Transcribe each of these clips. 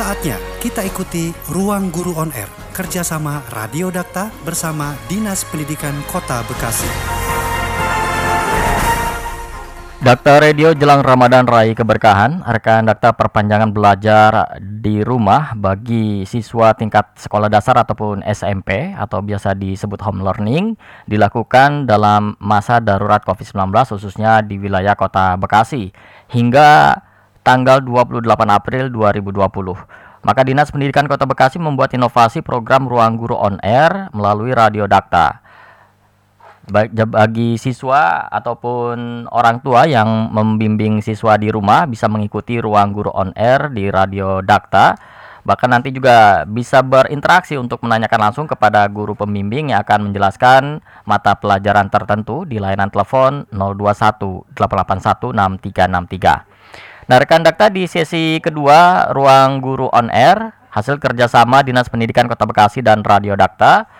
Saatnya kita ikuti Ruang Guru On Air kerjasama Radio Dakta bersama Dinas Pendidikan Kota Bekasi. Dakta Radio jelang Ramadan Rai Keberkahan, rekan Dakta perpanjangan belajar di rumah bagi siswa tingkat sekolah dasar ataupun SMP atau biasa disebut home learning dilakukan dalam masa darurat COVID-19 khususnya di wilayah Kota Bekasi hingga tanggal 28 April 2020. Maka Dinas Pendidikan Kota Bekasi membuat inovasi program Ruang Guru On Air melalui Radio Dakta bagi siswa ataupun orang tua yang membimbing siswa di rumah bisa mengikuti ruang guru on air di Radio Dakta. Bahkan nanti juga bisa berinteraksi untuk menanyakan langsung kepada guru pembimbing yang akan menjelaskan mata pelajaran tertentu di layanan telepon 021 881 6363. Nah, rekan Dakta di sesi kedua Ruang Guru On Air hasil kerjasama Dinas Pendidikan Kota Bekasi dan Radio Dakta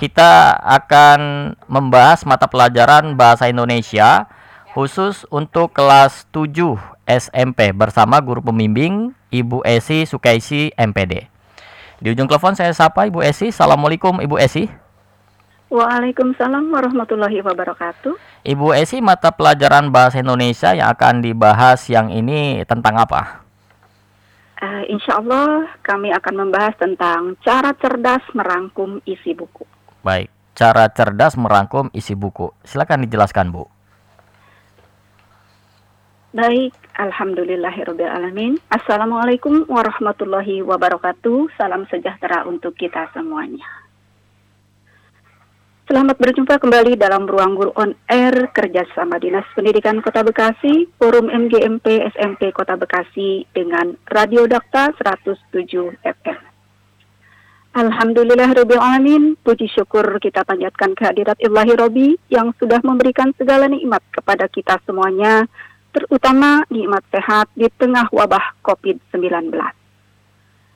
kita akan membahas mata pelajaran bahasa Indonesia khusus untuk kelas 7 SMP bersama guru pembimbing Ibu Esi Sukaisi MPD. Di ujung telepon saya sapa Ibu Esi. Assalamualaikum Ibu Esi. Waalaikumsalam warahmatullahi wabarakatuh. Ibu Esi, mata pelajaran bahasa Indonesia yang akan dibahas yang ini tentang apa? Uh, insya Allah kami akan membahas tentang cara cerdas merangkum isi buku. Baik, cara cerdas merangkum isi buku. Silakan dijelaskan, Bu. Baik, Alhamdulillahirrahmanirrahim. Assalamualaikum warahmatullahi wabarakatuh. Salam sejahtera untuk kita semuanya. Selamat berjumpa kembali dalam Ruang Guru On Air kerjasama Dinas Pendidikan Kota Bekasi, Forum MGMP SMP Kota Bekasi dengan Radio Dakta 107 FM. Alhamdulillah Rabbil Alamin, puji syukur kita panjatkan kehadirat Ilahi Robi yang sudah memberikan segala nikmat kepada kita semuanya, terutama nikmat sehat di tengah wabah COVID-19.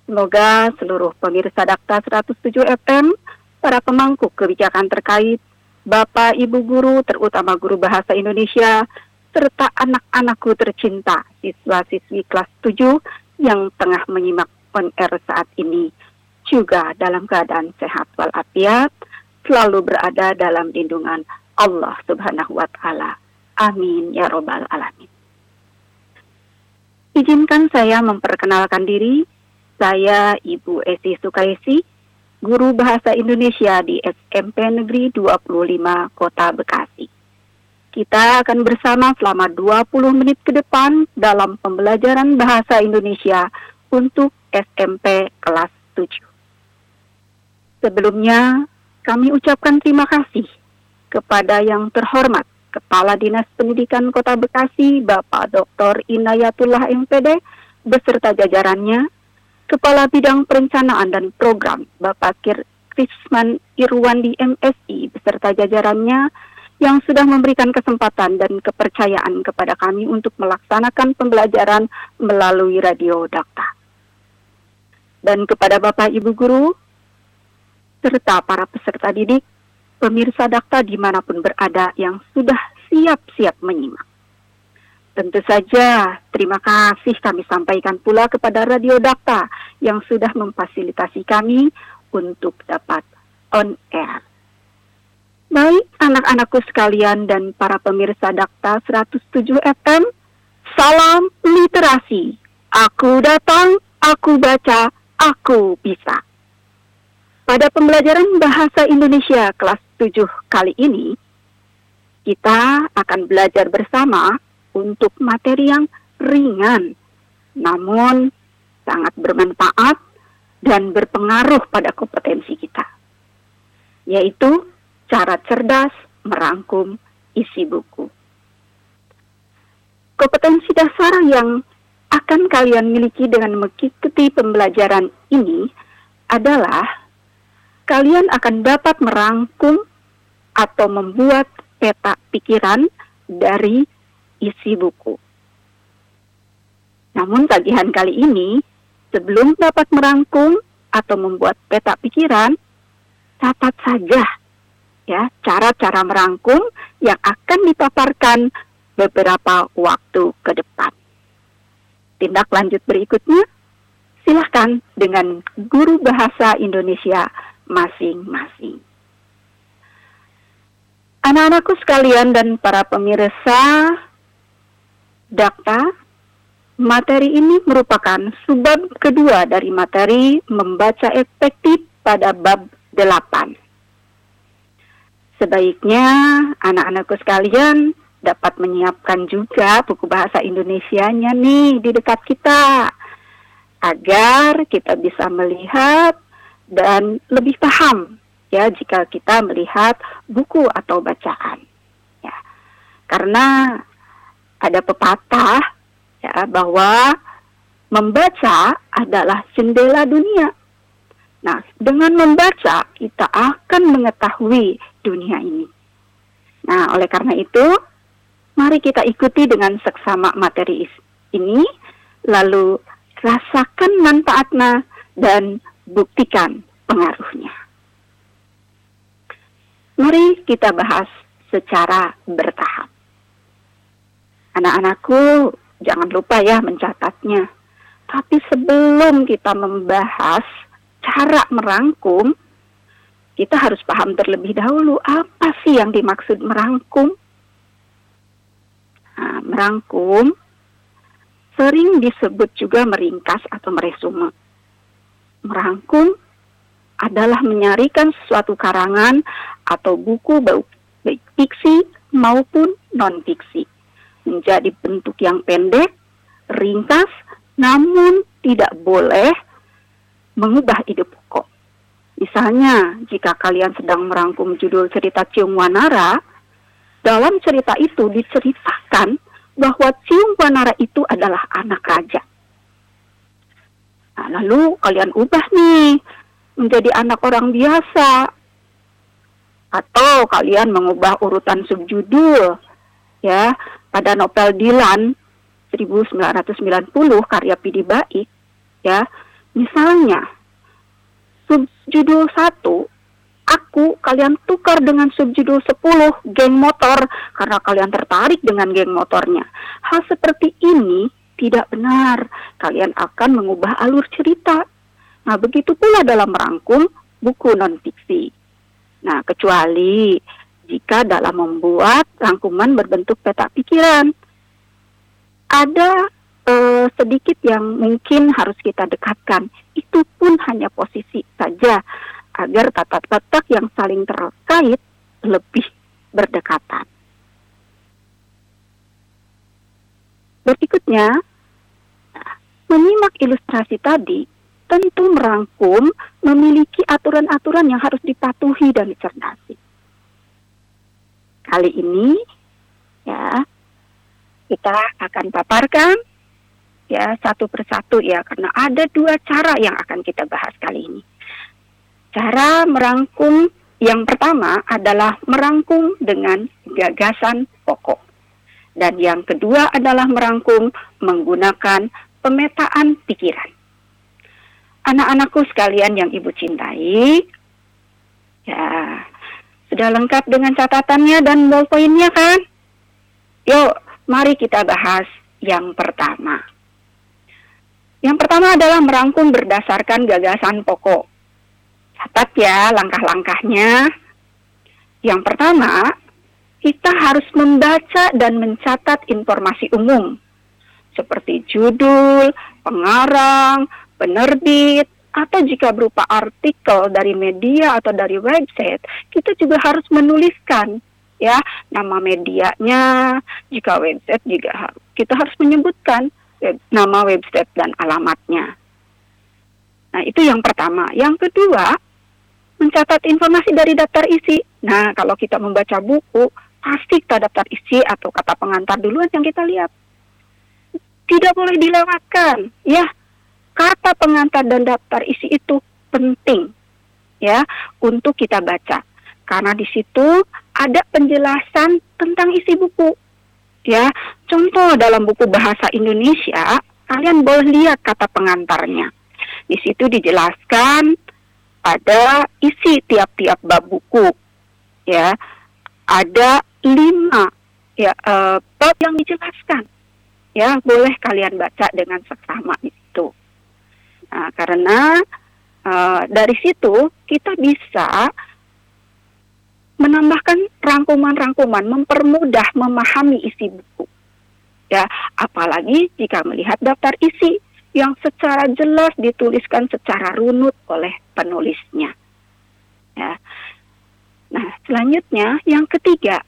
Semoga seluruh pemirsa Dakta 107 FM, para pemangku kebijakan terkait, Bapak Ibu guru, terutama guru bahasa Indonesia, serta anak-anakku tercinta, siswa-siswi kelas 7 yang tengah menyimak on saat ini juga dalam keadaan sehat walafiat, selalu berada dalam lindungan Allah Subhanahu wa taala. Amin ya robbal alamin. Izinkan saya memperkenalkan diri. Saya Ibu Esi Sukaisi, guru bahasa Indonesia di SMP Negeri 25 Kota Bekasi. Kita akan bersama selama 20 menit ke depan dalam pembelajaran bahasa Indonesia untuk SMP kelas 7. Sebelumnya, kami ucapkan terima kasih kepada yang terhormat Kepala Dinas Pendidikan Kota Bekasi, Bapak Dr. Inayatullah MPD, beserta jajarannya, Kepala Bidang Perencanaan dan Program, Bapak Kir Krisman Irwandi MSI, beserta jajarannya, yang sudah memberikan kesempatan dan kepercayaan kepada kami untuk melaksanakan pembelajaran melalui radio Dakta. Dan kepada Bapak Ibu Guru, serta para peserta didik, pemirsa dakta di mana pun berada yang sudah siap-siap menyimak. Tentu saja, terima kasih kami sampaikan pula kepada Radio Dakta yang sudah memfasilitasi kami untuk dapat on air. Baik anak-anakku sekalian dan para pemirsa Dakta 107 FM, salam literasi. Aku datang, aku baca, aku bisa. Pada pembelajaran bahasa Indonesia kelas 7 kali ini, kita akan belajar bersama untuk materi yang ringan, namun sangat bermanfaat dan berpengaruh pada kompetensi kita, yaitu cara cerdas merangkum isi buku. Kompetensi dasar yang akan kalian miliki dengan mengikuti pembelajaran ini adalah kalian akan dapat merangkum atau membuat peta pikiran dari isi buku. Namun tagihan kali ini, sebelum dapat merangkum atau membuat peta pikiran, catat saja ya cara-cara merangkum yang akan dipaparkan beberapa waktu ke depan. Tindak lanjut berikutnya, silahkan dengan guru bahasa Indonesia masing-masing. Anak-anakku sekalian dan para pemirsa Dakta, materi ini merupakan subbab kedua dari materi membaca efektif pada bab 8. Sebaiknya anak-anakku sekalian dapat menyiapkan juga buku bahasa Indonesianya nih di dekat kita agar kita bisa melihat dan lebih paham ya jika kita melihat buku atau bacaan ya karena ada pepatah ya bahwa membaca adalah jendela dunia nah dengan membaca kita akan mengetahui dunia ini nah oleh karena itu mari kita ikuti dengan seksama materi ini lalu rasakan manfaatnya dan buktikan pengaruhnya. Mari kita bahas secara bertahap. Anak-anakku, jangan lupa ya mencatatnya. Tapi sebelum kita membahas cara merangkum, kita harus paham terlebih dahulu apa sih yang dimaksud merangkum. Nah, merangkum sering disebut juga meringkas atau meresume. Merangkum adalah menyarikan suatu karangan atau buku baik fiksi maupun non-fiksi menjadi bentuk yang pendek, ringkas, namun tidak boleh mengubah ide pokok. Misalnya, jika kalian sedang merangkum judul cerita Ciung Wanara, dalam cerita itu diceritakan bahwa Ciung Wanara itu adalah anak raja. Nah, lalu kalian ubah nih menjadi anak orang biasa atau kalian mengubah urutan subjudul ya pada novel Dilan 1990 karya Pidi Baik ya. Misalnya subjudul satu aku kalian tukar dengan subjudul 10 geng motor karena kalian tertarik dengan geng motornya. Hal seperti ini tidak benar. Kalian akan mengubah alur cerita. Nah, begitu pula dalam merangkum buku non-fiksi. Nah, kecuali jika dalam membuat rangkuman berbentuk peta pikiran. Ada eh, sedikit yang mungkin harus kita dekatkan. Itu pun hanya posisi saja agar tatak-tatak yang saling terkait lebih berdekatan. Berikutnya, menyimak ilustrasi tadi tentu merangkum memiliki aturan-aturan yang harus dipatuhi dan dicerdasi. Kali ini ya kita akan paparkan ya satu persatu ya karena ada dua cara yang akan kita bahas kali ini. Cara merangkum yang pertama adalah merangkum dengan gagasan pokok. Dan yang kedua adalah merangkum menggunakan pemetaan pikiran anak-anakku sekalian yang ibu cintai, sudah lengkap dengan catatannya dan ballpointnya kan? Yuk, mari kita bahas yang pertama. Yang pertama adalah merangkum berdasarkan gagasan pokok. Catat ya langkah-langkahnya. Yang pertama, kita harus membaca dan mencatat informasi umum seperti judul, pengarang, penerbit, atau jika berupa artikel dari media atau dari website, kita juga harus menuliskan ya nama medianya, jika website juga kita harus menyebutkan web, nama website dan alamatnya. Nah, itu yang pertama. Yang kedua, mencatat informasi dari daftar isi. Nah, kalau kita membaca buku, pasti kita daftar isi atau kata pengantar duluan yang kita lihat. Tidak boleh dilewatkan, ya kata pengantar dan daftar isi itu penting ya untuk kita baca. Karena di situ ada penjelasan tentang isi buku ya. Contoh dalam buku bahasa Indonesia kalian boleh lihat kata pengantarnya. Di situ dijelaskan pada isi tiap-tiap bab buku ya. Ada lima ya uh, bab yang dijelaskan ya. Boleh kalian baca dengan seksama. itu Nah, karena uh, dari situ kita bisa menambahkan rangkuman-rangkuman, mempermudah memahami isi buku. Ya, apalagi jika melihat daftar isi yang secara jelas dituliskan secara runut oleh penulisnya. Ya. Nah, selanjutnya yang ketiga,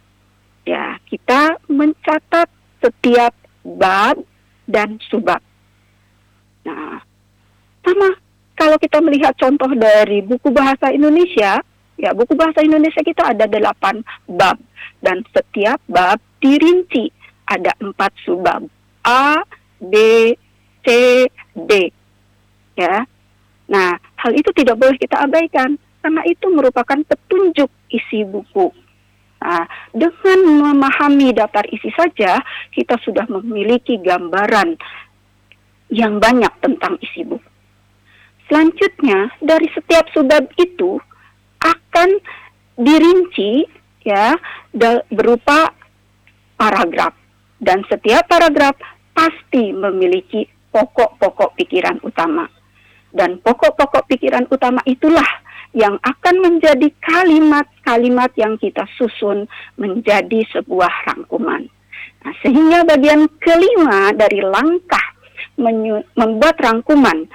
ya, kita mencatat setiap bab dan subbab. Nah, sama kalau kita melihat contoh dari buku bahasa Indonesia, ya buku bahasa Indonesia kita ada delapan bab dan setiap bab dirinci ada empat subbab A, B, C, D. Ya. Nah, hal itu tidak boleh kita abaikan karena itu merupakan petunjuk isi buku. Nah, dengan memahami daftar isi saja, kita sudah memiliki gambaran yang banyak tentang isi buku. Selanjutnya, dari setiap subbab itu akan dirinci ya berupa paragraf dan setiap paragraf pasti memiliki pokok-pokok pikiran utama. Dan pokok-pokok pikiran utama itulah yang akan menjadi kalimat-kalimat yang kita susun menjadi sebuah rangkuman. Nah, sehingga bagian kelima dari langkah membuat rangkuman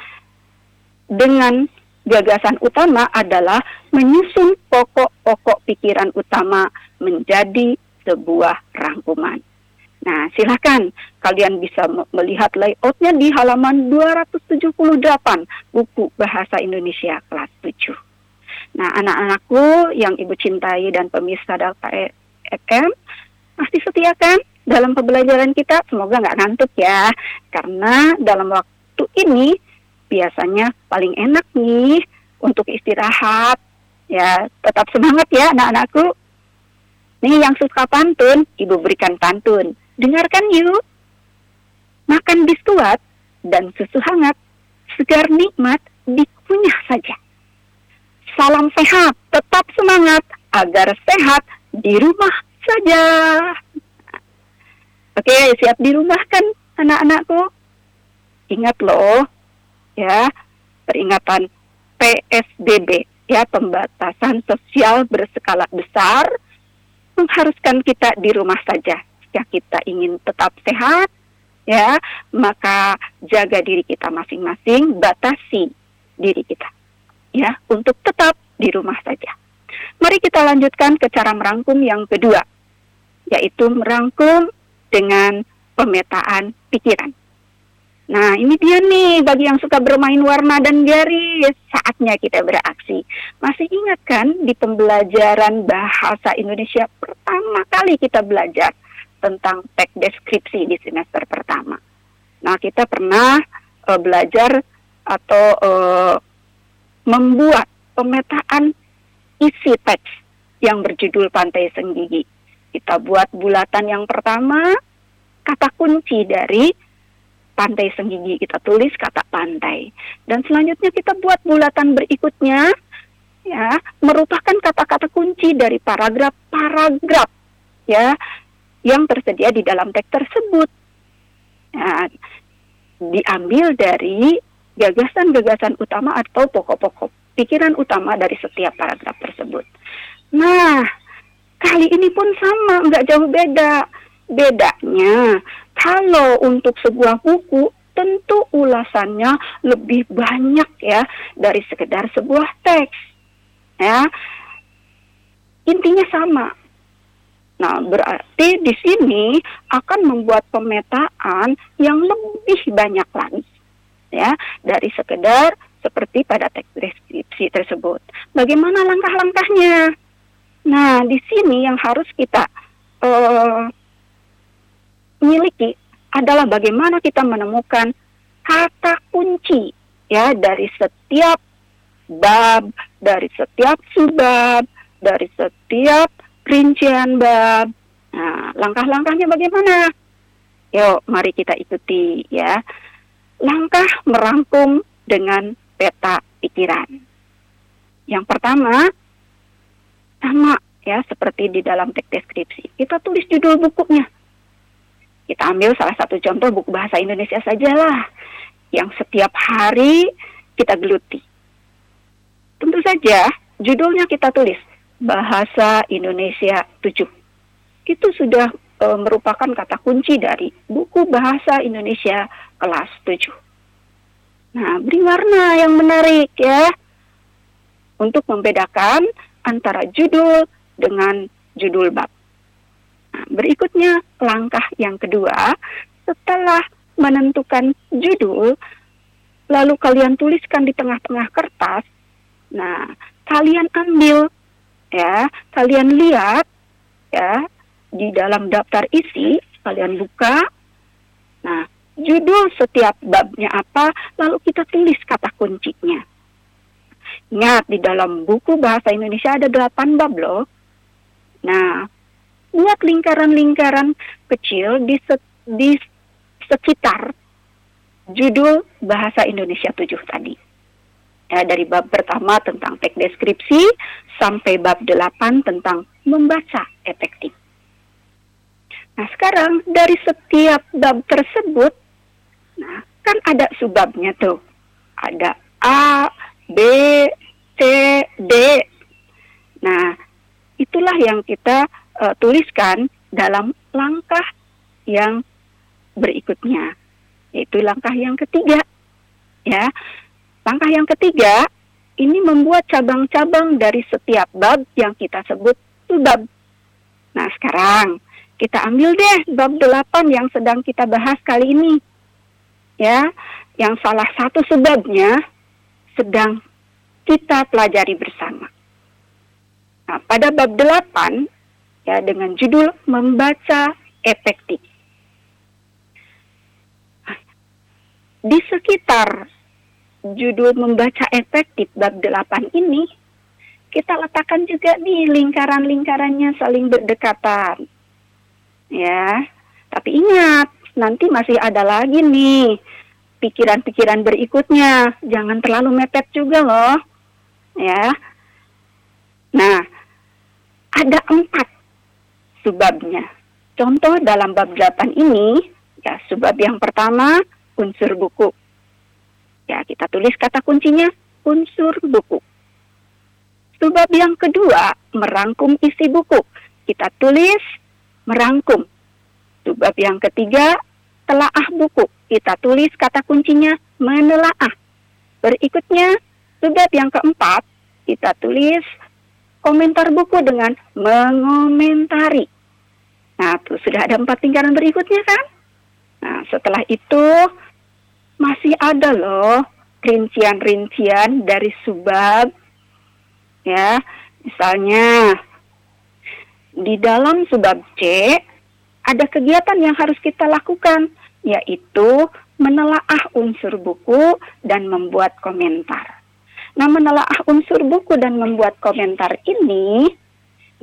dengan gagasan utama adalah menyusun pokok-pokok pikiran utama menjadi sebuah rangkuman. Nah, silakan kalian bisa melihat layoutnya di halaman 278 buku Bahasa Indonesia kelas 7. Nah, anak-anakku yang ibu cintai dan pemirsa Delta FM, pasti setia kan dalam pembelajaran kita? Semoga nggak ngantuk ya, karena dalam waktu ini biasanya paling enak nih untuk istirahat. Ya, tetap semangat ya anak-anakku. Nih yang suka pantun, ibu berikan pantun Dengarkan yuk. Makan biskuat dan susu hangat, segar nikmat dikunyah saja. Salam sehat, tetap semangat agar sehat di rumah saja. Oke, siap di rumah kan anak-anakku? Ingat loh, ya, peringatan PSBB, ya, pembatasan sosial berskala besar, mengharuskan kita di rumah saja jika kita ingin tetap sehat, ya, maka jaga diri kita masing-masing, batasi diri kita, ya, untuk tetap di rumah saja. Mari kita lanjutkan ke cara merangkum yang kedua, yaitu merangkum dengan pemetaan pikiran. Nah, ini dia nih bagi yang suka bermain warna dan garis, saatnya kita beraksi. Masih ingat kan di pembelajaran bahasa Indonesia pertama kali kita belajar tentang teks deskripsi di semester pertama. Nah, kita pernah uh, belajar atau uh, membuat pemetaan isi teks yang berjudul Pantai Senggigi. Kita buat bulatan yang pertama, kata kunci dari Pantai Senggigi. Kita tulis kata pantai. Dan selanjutnya kita buat bulatan berikutnya, ya, merupakan kata-kata kunci dari paragraf-paragraf, ya, yang tersedia di dalam teks tersebut. Nah, diambil dari gagasan-gagasan utama atau pokok-pokok pikiran utama dari setiap paragraf tersebut. Nah, kali ini pun sama, nggak jauh beda. Bedanya, kalau untuk sebuah buku, tentu ulasannya lebih banyak ya dari sekedar sebuah teks. Ya, intinya sama, Nah, berarti di sini akan membuat pemetaan yang lebih banyak lagi ya dari sekedar seperti pada teks deskripsi tersebut. Bagaimana langkah-langkahnya? Nah, di sini yang harus kita uh, miliki adalah bagaimana kita menemukan kata kunci ya dari setiap bab, dari setiap subbab, dari setiap rincian bab. Nah, langkah-langkahnya bagaimana? Yuk, mari kita ikuti ya. Langkah merangkum dengan peta pikiran. Yang pertama, sama ya seperti di dalam teks deskripsi. Kita tulis judul bukunya. Kita ambil salah satu contoh buku bahasa Indonesia sajalah yang setiap hari kita geluti. Tentu saja judulnya kita tulis Bahasa Indonesia 7. Itu sudah e, merupakan kata kunci dari buku Bahasa Indonesia kelas 7. Nah, beri warna yang menarik ya untuk membedakan antara judul dengan judul bab. Berikutnya langkah yang kedua, setelah menentukan judul, lalu kalian tuliskan di tengah-tengah kertas. Nah, kalian ambil ya, kalian lihat ya di dalam daftar isi, kalian buka. Nah, judul setiap babnya apa, lalu kita tulis kata kuncinya. Ingat, di dalam buku Bahasa Indonesia ada delapan bab loh. Nah, buat lingkaran-lingkaran kecil di, se di sekitar judul Bahasa Indonesia 7 tadi. Ya, dari bab pertama tentang teks deskripsi sampai bab 8 tentang membaca efektif. Nah, sekarang dari setiap bab tersebut Nah, kan ada subbabnya tuh. Ada A, B, C, D. Nah, itulah yang kita uh, tuliskan dalam langkah yang berikutnya, yaitu langkah yang ketiga. Ya, langkah yang ketiga ini membuat cabang-cabang dari setiap bab yang kita sebut subbab. Nah, sekarang kita ambil deh bab 8 yang sedang kita bahas kali ini ya yang salah satu sebabnya sedang kita pelajari bersama. Nah, pada bab 8 ya dengan judul membaca efektif. Di sekitar judul membaca efektif bab 8 ini kita letakkan juga di lingkaran-lingkarannya saling berdekatan. Ya. Tapi ingat, nanti masih ada lagi nih pikiran-pikiran berikutnya. Jangan terlalu mepet juga loh. Ya. Nah, ada empat sebabnya. Contoh dalam bab 8 ini, ya sebab yang pertama unsur buku. Ya, kita tulis kata kuncinya unsur buku. Sebab yang kedua, merangkum isi buku. Kita tulis merangkum. Sebab yang ketiga, telaah buku. Kita tulis kata kuncinya menelaah. Berikutnya, sebab yang keempat, kita tulis komentar buku dengan mengomentari. Nah, tuh sudah ada empat lingkaran berikutnya kan? Nah, setelah itu masih ada loh rincian-rincian dari subab. Ya, misalnya di dalam subab C ada kegiatan yang harus kita lakukan, yaitu menelaah unsur buku dan membuat komentar. Nah, menelaah unsur buku dan membuat komentar ini,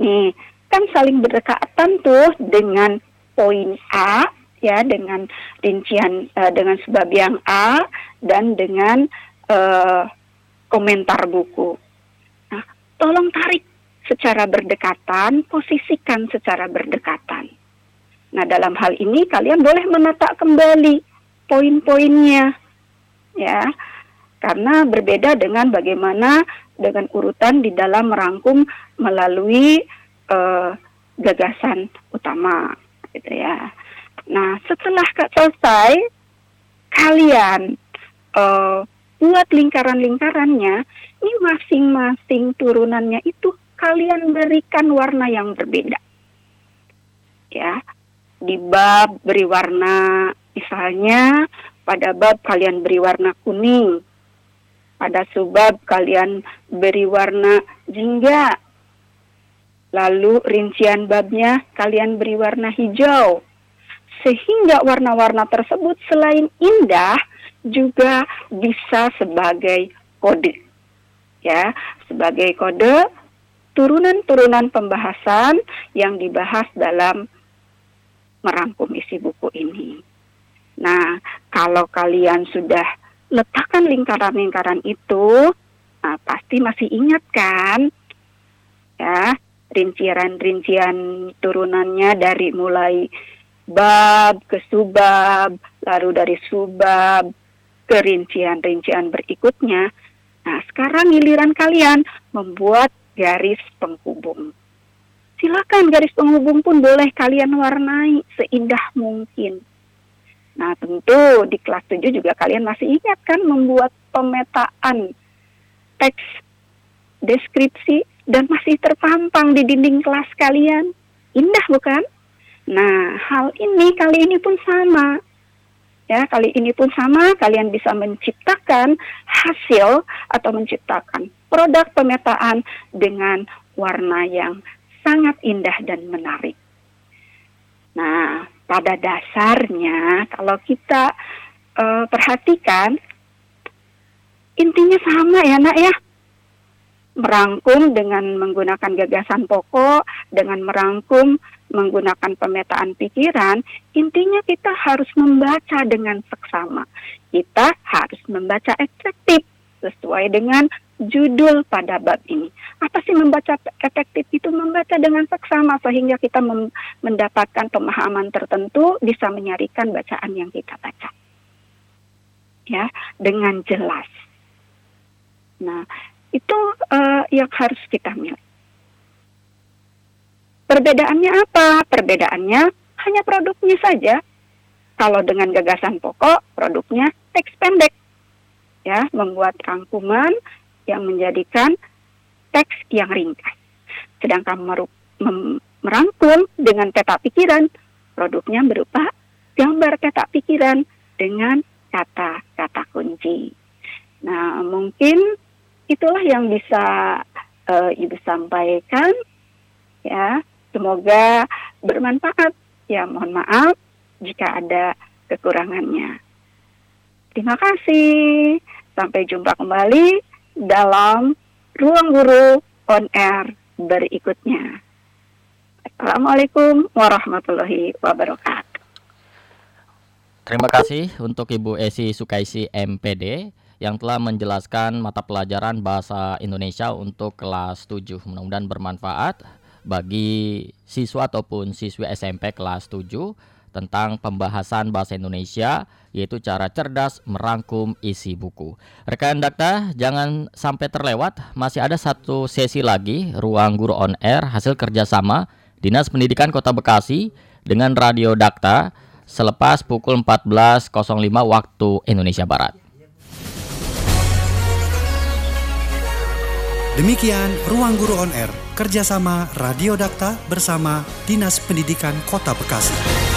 nih, kan saling berdekatan tuh dengan poin A, ya, dengan rincian uh, dengan sebab yang A dan dengan uh, komentar buku. Nah, tolong tarik secara berdekatan, posisikan secara berdekatan. Nah, dalam hal ini kalian boleh menata kembali poin-poinnya. Ya. Karena berbeda dengan bagaimana dengan urutan di dalam merangkum melalui uh, gagasan utama gitu ya. Nah, setelah selesai kalian uh, buat lingkaran-lingkarannya, ini masing-masing turunannya itu kalian berikan warna yang berbeda. Ya, di bab beri warna misalnya pada bab kalian beri warna kuning pada subbab kalian beri warna jingga lalu rincian babnya kalian beri warna hijau sehingga warna-warna tersebut selain indah juga bisa sebagai kode ya sebagai kode turunan-turunan pembahasan yang dibahas dalam merangkum isi buku ini. Nah, kalau kalian sudah letakkan lingkaran-lingkaran itu, nah, pasti masih ingat kan? Ya, rincian-rincian turunannya dari mulai bab ke subab, lalu dari subab ke rincian-rincian berikutnya. Nah, sekarang giliran kalian membuat garis penghubung. Silakan garis penghubung pun boleh kalian warnai seindah mungkin. Nah, tentu di kelas 7 juga kalian masih ingat kan membuat pemetaan teks deskripsi dan masih terpampang di dinding kelas kalian. Indah bukan? Nah, hal ini kali ini pun sama. Ya, kali ini pun sama, kalian bisa menciptakan hasil atau menciptakan produk pemetaan dengan warna yang sangat indah dan menarik. Nah, pada dasarnya kalau kita uh, perhatikan intinya sama ya, Nak ya merangkum dengan menggunakan gagasan pokok, dengan merangkum menggunakan pemetaan pikiran, intinya kita harus membaca dengan seksama. Kita harus membaca efektif sesuai dengan judul pada bab ini. Apa sih membaca efektif itu? Membaca dengan seksama sehingga kita mendapatkan pemahaman tertentu bisa menyarikan bacaan yang kita baca. Ya, dengan jelas. Nah, itu uh, yang harus kita milih. Perbedaannya apa? Perbedaannya hanya produknya saja. Kalau dengan gagasan pokok, produknya teks pendek. Ya, membuat rangkuman yang menjadikan teks yang ringkas. Sedangkan merangkum dengan peta pikiran, produknya berupa gambar peta pikiran dengan kata-kata kunci. Nah, mungkin itulah yang bisa uh, Ibu sampaikan ya. Semoga bermanfaat. Ya, mohon maaf jika ada kekurangannya. Terima kasih. Sampai jumpa kembali dalam Ruang Guru on Air berikutnya. Assalamualaikum warahmatullahi wabarakatuh. Terima kasih untuk Ibu Esi Sukaisi MPD yang telah menjelaskan mata pelajaran bahasa Indonesia untuk kelas 7. Mudah-mudahan bermanfaat bagi siswa ataupun siswi SMP kelas 7 tentang pembahasan bahasa Indonesia yaitu cara cerdas merangkum isi buku. Rekan Dakta, jangan sampai terlewat, masih ada satu sesi lagi Ruang Guru On Air hasil kerjasama Dinas Pendidikan Kota Bekasi dengan Radio Dakta selepas pukul 14.05 waktu Indonesia Barat. Demikian Ruang Guru On Air, kerjasama Radio Dakta bersama Dinas Pendidikan Kota Bekasi.